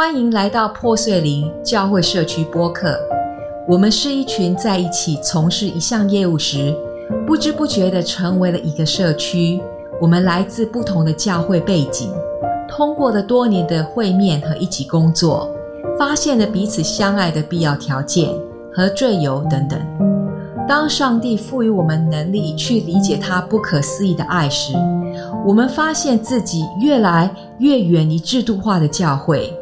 欢迎来到破碎林教会社区播客。我们是一群在一起从事一项业务时，不知不觉的成为了一个社区。我们来自不同的教会背景，通过了多年的会面和一起工作，发现了彼此相爱的必要条件和罪由等等。当上帝赋予我们能力去理解他不可思议的爱时，我们发现自己越来越远离制度化的教会。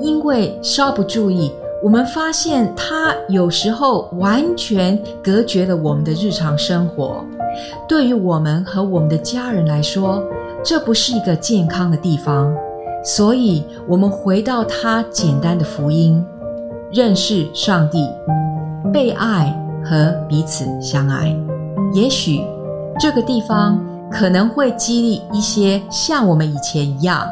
因为稍不注意，我们发现它有时候完全隔绝了我们的日常生活。对于我们和我们的家人来说，这不是一个健康的地方。所以，我们回到它简单的福音：认识上帝、被爱和彼此相爱。也许这个地方可能会激励一些像我们以前一样。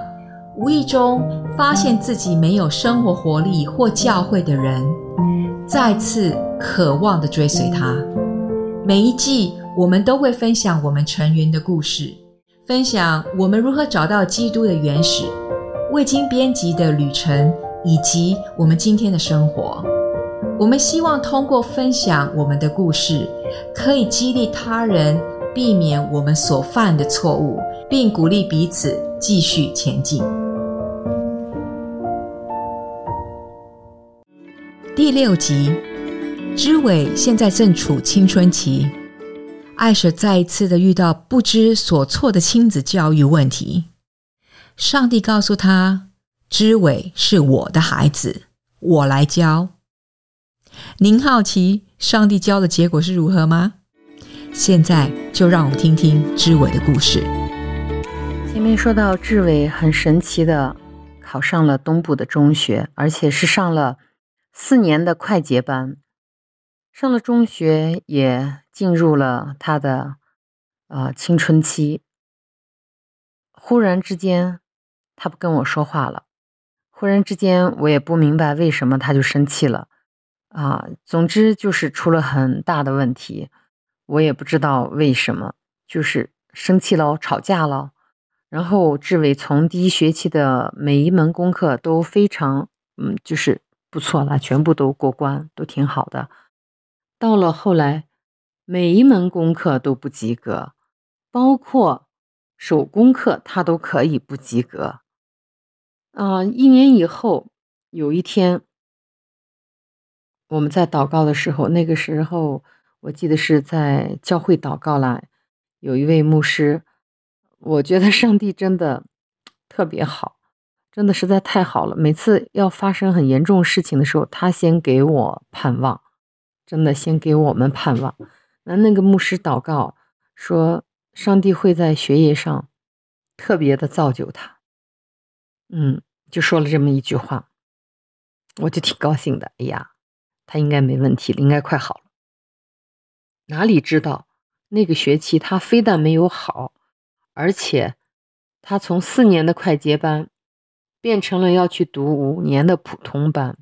无意中发现自己没有生活活力或教会的人，再次渴望的追随他。每一季我们都会分享我们成员的故事，分享我们如何找到基督的原始、未经编辑的旅程，以及我们今天的生活。我们希望通过分享我们的故事，可以激励他人避免我们所犯的错误，并鼓励彼此继续前进。第六集，知伟现在正处青春期，艾舍再一次的遇到不知所措的亲子教育问题。上帝告诉他：“知伟是我的孩子，我来教。”您好奇上帝教的结果是如何吗？现在就让我们听听知伟的故事。前面说到，志伟很神奇的考上了东部的中学，而且是上了。四年的快捷班，上了中学，也进入了他的呃青春期。忽然之间，他不跟我说话了。忽然之间，我也不明白为什么他就生气了啊。总之就是出了很大的问题，我也不知道为什么，就是生气了，吵架了。然后志伟从第一学期的每一门功课都非常嗯，就是。不错了，全部都过关，都挺好的。到了后来，每一门功课都不及格，包括手工课，他都可以不及格。啊，一年以后，有一天，我们在祷告的时候，那个时候我记得是在教会祷告了，有一位牧师，我觉得上帝真的特别好。真的实在太好了！每次要发生很严重事情的时候，他先给我盼望，真的先给我们盼望。那那个牧师祷告说，上帝会在学业上特别的造就他。嗯，就说了这么一句话，我就挺高兴的。哎呀，他应该没问题了，应该快好了。哪里知道那个学期他非但没有好，而且他从四年的快接班。变成了要去读五年的普通班，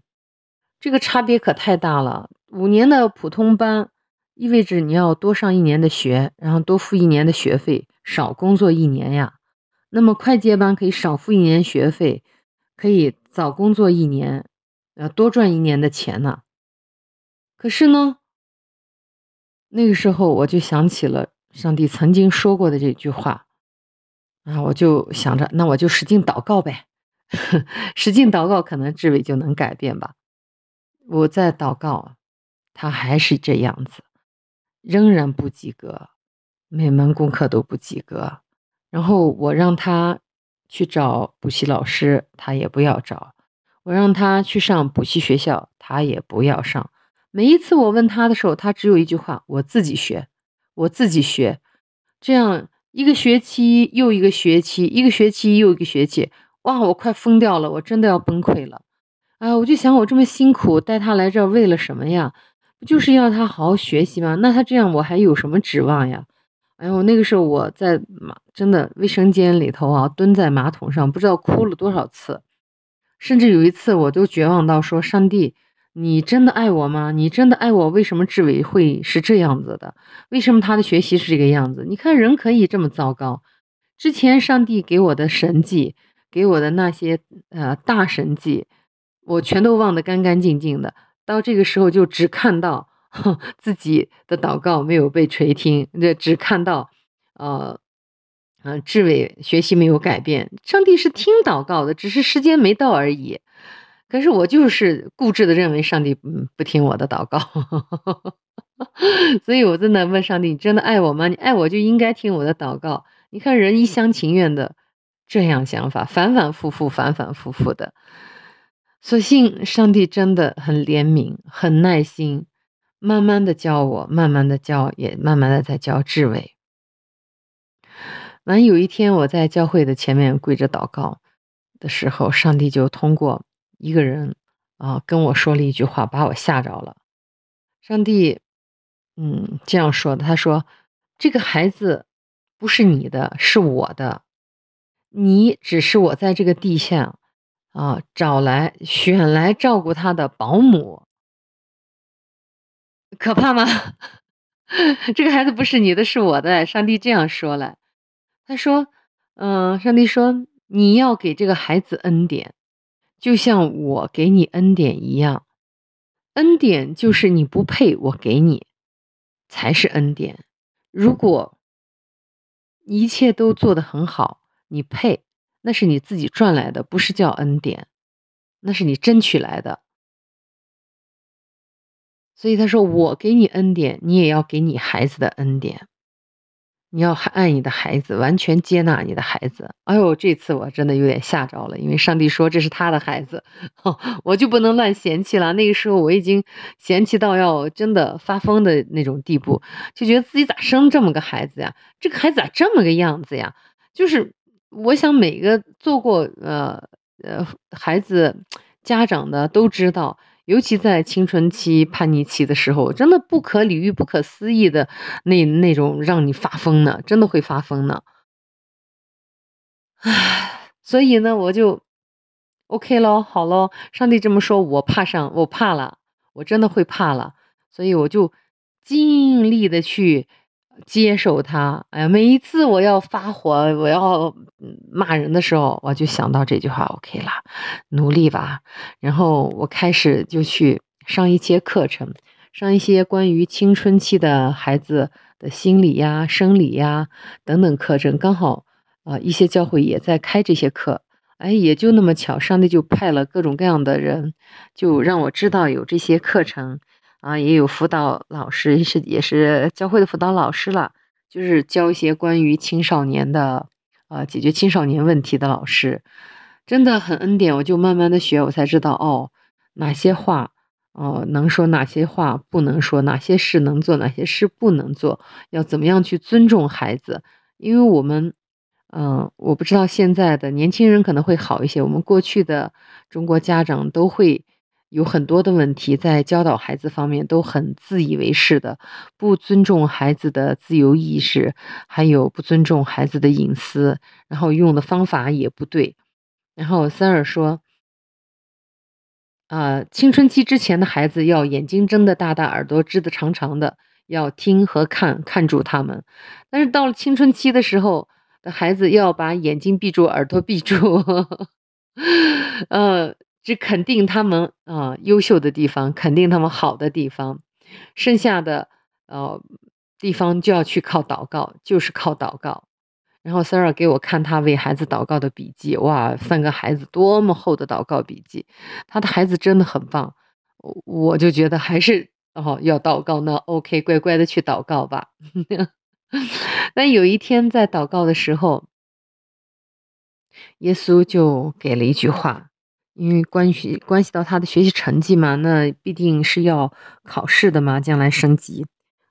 这个差别可太大了。五年的普通班意味着你要多上一年的学，然后多付一年的学费，少工作一年呀。那么快捷班可以少付一年学费，可以早工作一年，呃，多赚一年的钱呢。可是呢，那个时候我就想起了上帝曾经说过的这句话，啊，我就想着，那我就使劲祷告呗。使劲祷告，可能志伟就能改变吧。我在祷告，他还是这样子，仍然不及格，每门功课都不及格。然后我让他去找补习老师，他也不要找；我让他去上补习学校，他也不要上。每一次我问他的时候，他只有一句话：“我自己学，我自己学。”这样一个学期又一个学期，一个学期又一个学期。哇，我快疯掉了，我真的要崩溃了！哎，我就想，我这么辛苦带他来这儿，为了什么呀？不就是要他好好学习吗？那他这样，我还有什么指望呀？哎呦，那个时候我在马，真的卫生间里头啊，蹲在马桶上，不知道哭了多少次，甚至有一次，我都绝望到说：“上帝，你真的爱我吗？你真的爱我？为什么志伟会是这样子的？为什么他的学习是这个样子？你看，人可以这么糟糕。之前上帝给我的神迹。”给我的那些呃大神迹，我全都忘得干干净净的。到这个时候，就只看到 自己的祷告没有被垂听，这只看到，呃，嗯，志伟学习没有改变。上帝是听祷告的，只是时间没到而已。可是我就是固执的认为上帝不听我的祷告，所以我真的问上帝：你真的爱我吗？你爱我就应该听我的祷告。你看人一厢情愿的这样想法，反反复复，反反复复的。所幸上帝真的很怜悯，很耐心，慢慢的教我，慢慢的教，也慢慢的在教志伟。完有一天我在教会的前面跪着祷告的时候，上帝就通过。一个人啊，跟我说了一句话，把我吓着了。上帝，嗯，这样说的。他说：“这个孩子不是你的，是我的。你只是我在这个地下啊找来选来照顾他的保姆。可怕吗？这个孩子不是你的，是我的。上帝这样说了。他说：嗯，上帝说你要给这个孩子恩典。”就像我给你恩典一样，恩典就是你不配，我给你才是恩典。如果一切都做得很好，你配，那是你自己赚来的，不是叫恩典，那是你争取来的。所以他说：“我给你恩典，你也要给你孩子的恩典。”你要爱你的孩子，完全接纳你的孩子。哎呦，这次我真的有点吓着了，因为上帝说这是他的孩子，我就不能乱嫌弃了。那个时候我已经嫌弃到要真的发疯的那种地步，就觉得自己咋生这么个孩子呀？这个孩子咋这么个样子呀？就是我想每个做过呃呃孩子家长的都知道。尤其在青春期叛逆期的时候，真的不可理喻、不可思议的那那种让你发疯呢，真的会发疯呢。唉，所以呢，我就 OK 喽，好喽。上帝这么说，我怕上，我怕了，我真的会怕了，所以我就尽力的去。接受他，哎呀，每一次我要发火，我要骂人的时候，我就想到这句话，OK 了，努力吧。然后我开始就去上一些课程，上一些关于青春期的孩子的心理呀、生理呀等等课程。刚好啊，一些教会也在开这些课，哎，也就那么巧，上帝就派了各种各样的人，就让我知道有这些课程。啊，也有辅导老师，是也是教会的辅导老师了，就是教一些关于青少年的，呃，解决青少年问题的老师，真的很恩典。我就慢慢的学，我才知道哦，哪些话哦能说，哪些话不能说，哪些事能做，哪些事不能做，要怎么样去尊重孩子。因为我们，嗯，我不知道现在的年轻人可能会好一些，我们过去的中国家长都会。有很多的问题在教导孩子方面都很自以为是的，不尊重孩子的自由意识，还有不尊重孩子的隐私，然后用的方法也不对。然后三儿说：“啊，青春期之前的孩子要眼睛睁得大大，耳朵支得长长的，要听和看，看住他们。但是到了青春期的时候的孩子，要把眼睛闭住，耳朵闭住。嗯。”只肯定他们啊优秀的地方，肯定他们好的地方，剩下的呃地方就要去靠祷告，就是靠祷告。然后 Sarah 给我看他为孩子祷告的笔记，哇，三个孩子多么厚的祷告笔记，他的孩子真的很棒。我就觉得还是哦要祷告呢，OK，乖乖的去祷告吧。但有一天在祷告的时候，耶稣就给了一句话。因为关系关系到他的学习成绩嘛，那必定是要考试的嘛，将来升级。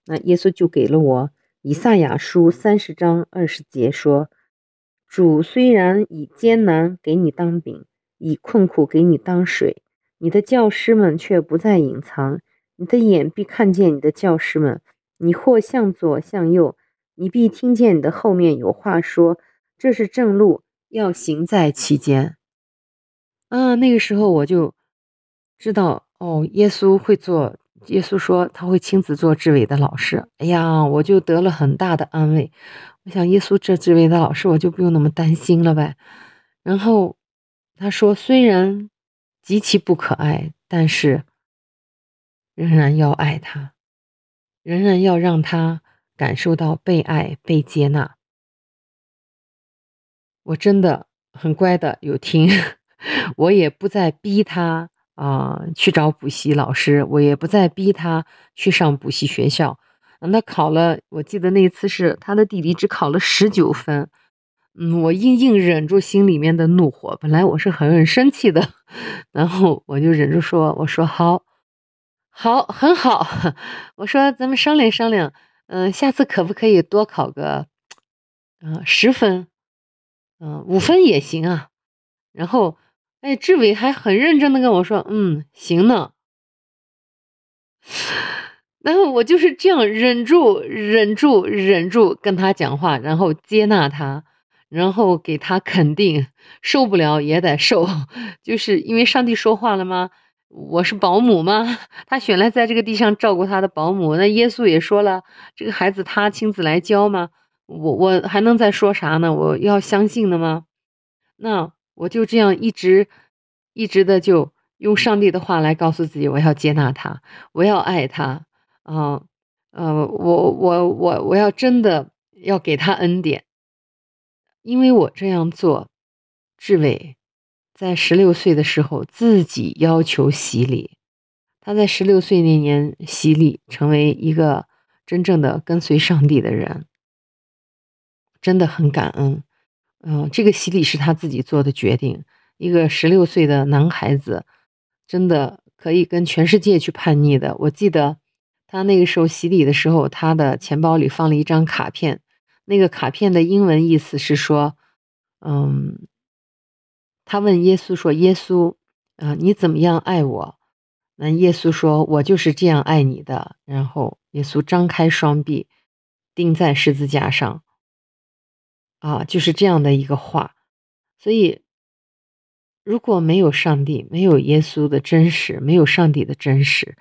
那耶稣就给了我以赛亚书三十章二十节说：“主虽然以艰难给你当饼，以困苦给你当水，你的教师们却不再隐藏，你的眼必看见你的教师们。你或向左向右，你必听见你的后面有话说：这是正路，要行在其间。”嗯，那个时候我就知道哦，耶稣会做，耶稣说他会亲自做志伟的老师。哎呀，我就得了很大的安慰。我想耶稣这志伟的老师，我就不用那么担心了呗。然后他说，虽然极其不可爱，但是仍然要爱他，仍然要让他感受到被爱、被接纳。我真的很乖的，有听，我也不再逼他啊去找补习老师，我也不再逼他去上补习学校。那考了，我记得那次是他的弟弟只考了十九分，嗯，我硬硬忍住心里面的怒火，本来我是很生气的，然后我就忍住说，我说好，好，很好，我说咱们商量商量，嗯，下次可不可以多考个，嗯，十分，嗯，五分也行啊。然后，哎，志伟还很认真的跟我说，嗯，行呢。然后我就是这样忍住、忍住、忍住跟他讲话，然后接纳他，然后给他肯定，受不了也得受，就是因为上帝说话了吗？我是保姆吗？他选来在这个地上照顾他的保姆，那耶稣也说了，这个孩子他亲自来教吗？我我还能再说啥呢？我要相信的吗？那我就这样一直一直的就用上帝的话来告诉自己，我要接纳他，我要爱他。啊，呃，我我我我要真的要给他恩典，因为我这样做，志伟在十六岁的时候自己要求洗礼，他在十六岁那年洗礼，成为一个真正的跟随上帝的人，真的很感恩。嗯，这个洗礼是他自己做的决定，一个十六岁的男孩子，真的可以跟全世界去叛逆的。我记得。他那个时候洗礼的时候，他的钱包里放了一张卡片，那个卡片的英文意思是说，嗯，他问耶稣说：“耶稣，啊，你怎么样爱我？”那耶稣说：“我就是这样爱你的。”然后耶稣张开双臂，钉在十字架上，啊，就是这样的一个话。所以，如果没有上帝，没有耶稣的真实，没有上帝的真实。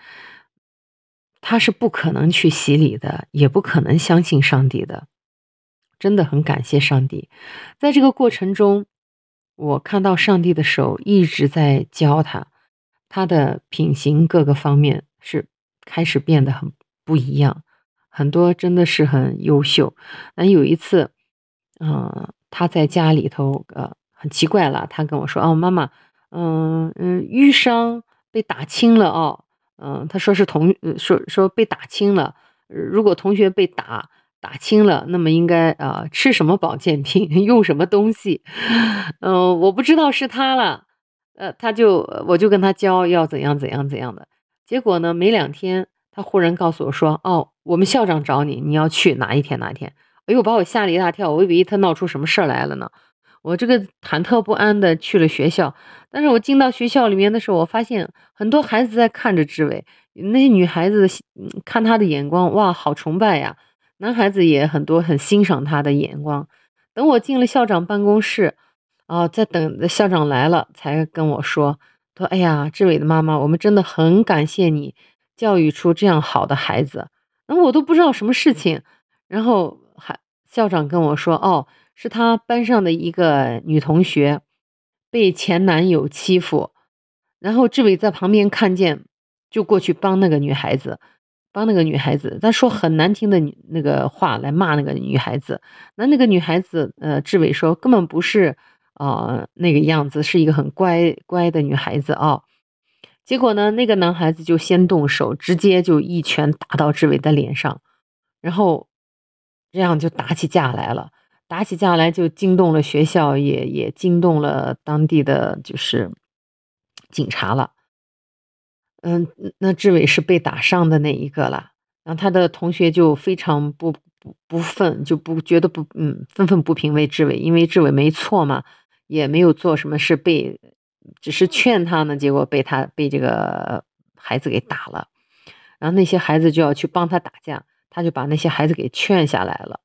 他是不可能去洗礼的，也不可能相信上帝的。真的很感谢上帝，在这个过程中，我看到上帝的手一直在教他，他的品行各个方面是开始变得很不一样，很多真的是很优秀。那有一次，嗯，他在家里头，呃，很奇怪了，他跟我说：“哦，妈妈，嗯嗯，淤伤被打青了哦。”嗯，他说是同说说被打青了。如果同学被打打青了，那么应该啊吃什么保健品，用什么东西？嗯，我不知道是他了。呃，他就我就跟他教要怎样怎样怎样的。结果呢，没两天，他忽然告诉我说：“哦，我们校长找你，你要去哪一天哪一天？”哎呦，把我吓了一大跳，我以为他闹出什么事儿来了呢。我这个忐忑不安的去了学校，但是我进到学校里面的时候，我发现很多孩子在看着志伟，那些女孩子看他的眼光，哇，好崇拜呀！男孩子也很多，很欣赏他的眼光。等我进了校长办公室，啊，在等校长来了，才跟我说，说，哎呀，志伟的妈妈，我们真的很感谢你教育出这样好的孩子。那我都不知道什么事情，然后校长跟我说，哦。是他班上的一个女同学被前男友欺负，然后志伟在旁边看见，就过去帮那个女孩子，帮那个女孩子，他说很难听的那个话来骂那个女孩子。那那个女孩子，呃，志伟说根本不是啊那个样子，是一个很乖乖的女孩子啊。结果呢，那个男孩子就先动手，直接就一拳打到志伟的脸上，然后这样就打起架来了。打起架来就惊动了学校，也也惊动了当地的就是警察了。嗯，那志伟是被打伤的那一个了，然后他的同学就非常不不不愤，就不觉得不嗯愤愤不平为志伟，因为志伟没错嘛，也没有做什么事，被只是劝他呢，结果被他被这个孩子给打了，然后那些孩子就要去帮他打架，他就把那些孩子给劝下来了。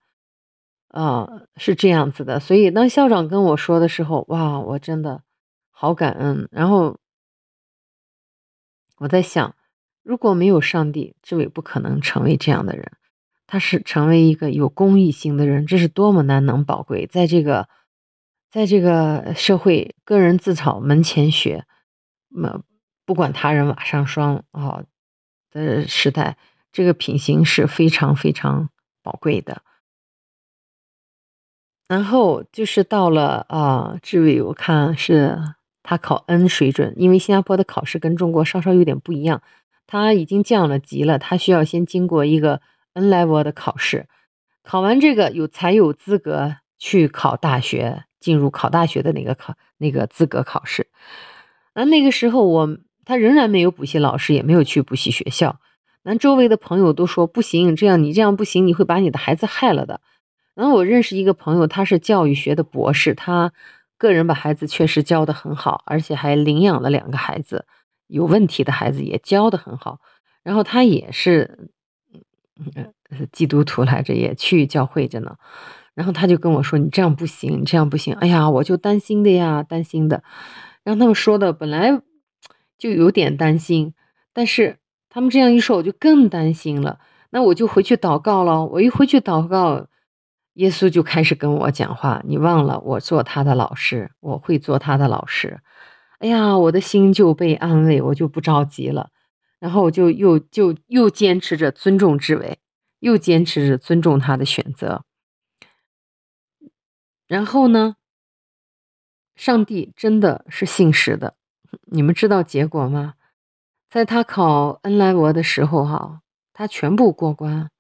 啊，是这样子的，所以当校长跟我说的时候，哇，我真的好感恩。然后我在想，如果没有上帝，志伟不可能成为这样的人。他是成为一个有公益性的人，这是多么难能宝贵。在这个，在这个社会，个人自扫门前雪，那不管他人瓦上霜啊的时代，这个品行是非常非常宝贵的。然后就是到了啊，志伟，我看是他考 N 水准，因为新加坡的考试跟中国稍稍有点不一样，他已经降了级了，他需要先经过一个 N level 的考试，考完这个有才有资格去考大学，进入考大学的那个考那个资格考试。那那个时候我他仍然没有补习老师，也没有去补习学校，咱周围的朋友都说不行，这样你这样不行，你会把你的孩子害了的。然后我认识一个朋友，他是教育学的博士，他个人把孩子确实教得很好，而且还领养了两个孩子，有问题的孩子也教得很好。然后他也是基督徒来着，也去教会着呢。然后他就跟我说：“你这样不行，你这样不行。”哎呀，我就担心的呀，担心的。让他们说的本来就有点担心，但是他们这样一说，我就更担心了。那我就回去祷告了。我一回去祷告。耶稣就开始跟我讲话，你忘了我做他的老师，我会做他的老师。哎呀，我的心就被安慰，我就不着急了。然后我就又就又坚持着尊重志伟，又坚持着尊重他的选择。然后呢，上帝真的是信实的，你们知道结果吗？在他考恩莱博的时候，哈，他全部过关。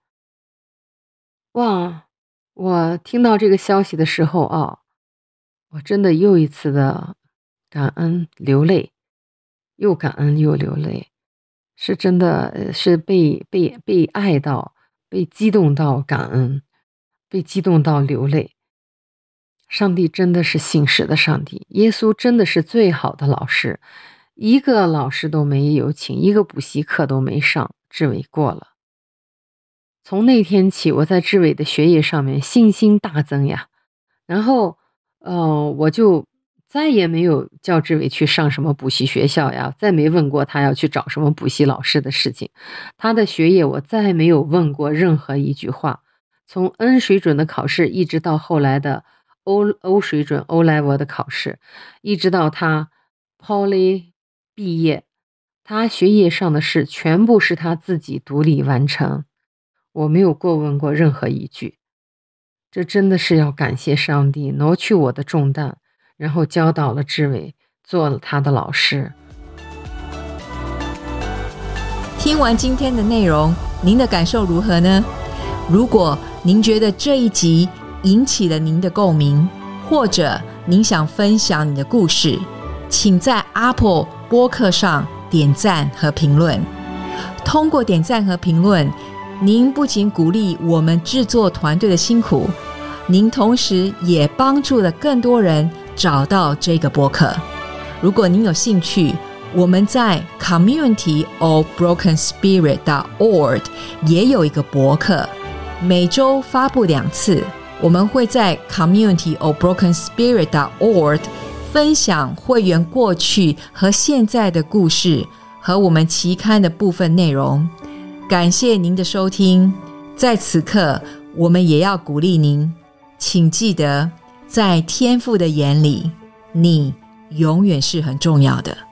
哇！我听到这个消息的时候啊，我真的又一次的感恩流泪，又感恩又流泪，是真的是被被被爱到，被激动到感恩，被激动到流泪。上帝真的是信实的上帝，耶稣真的是最好的老师，一个老师都没有请，一个补习课都没上，志伟过了。从那天起，我在志伟的学业上面信心大增呀。然后，呃，我就再也没有叫志伟去上什么补习学校呀，再没问过他要去找什么补习老师的事情。他的学业我再没有问过任何一句话。从 N 水准的考试，一直到后来的 O O 水准 O level 的考试，一直到他 Poly 毕业，他学业上的事全部是他自己独立完成。我没有过问过任何一句，这真的是要感谢上帝挪去我的重担，然后教导了志伟，做了他的老师。听完今天的内容，您的感受如何呢？如果您觉得这一集引起了您的共鸣，或者您想分享你的故事，请在 Apple 播客上点赞和评论。通过点赞和评论。您不仅鼓励我们制作团队的辛苦，您同时也帮助了更多人找到这个博客。如果您有兴趣，我们在 Community of Broken Spirit dot org 也有一个博客，每周发布两次。我们会在 Community of Broken Spirit dot org 分享会员过去和现在的故事和我们期刊的部分内容。感谢您的收听，在此刻，我们也要鼓励您，请记得，在天父的眼里，你永远是很重要的。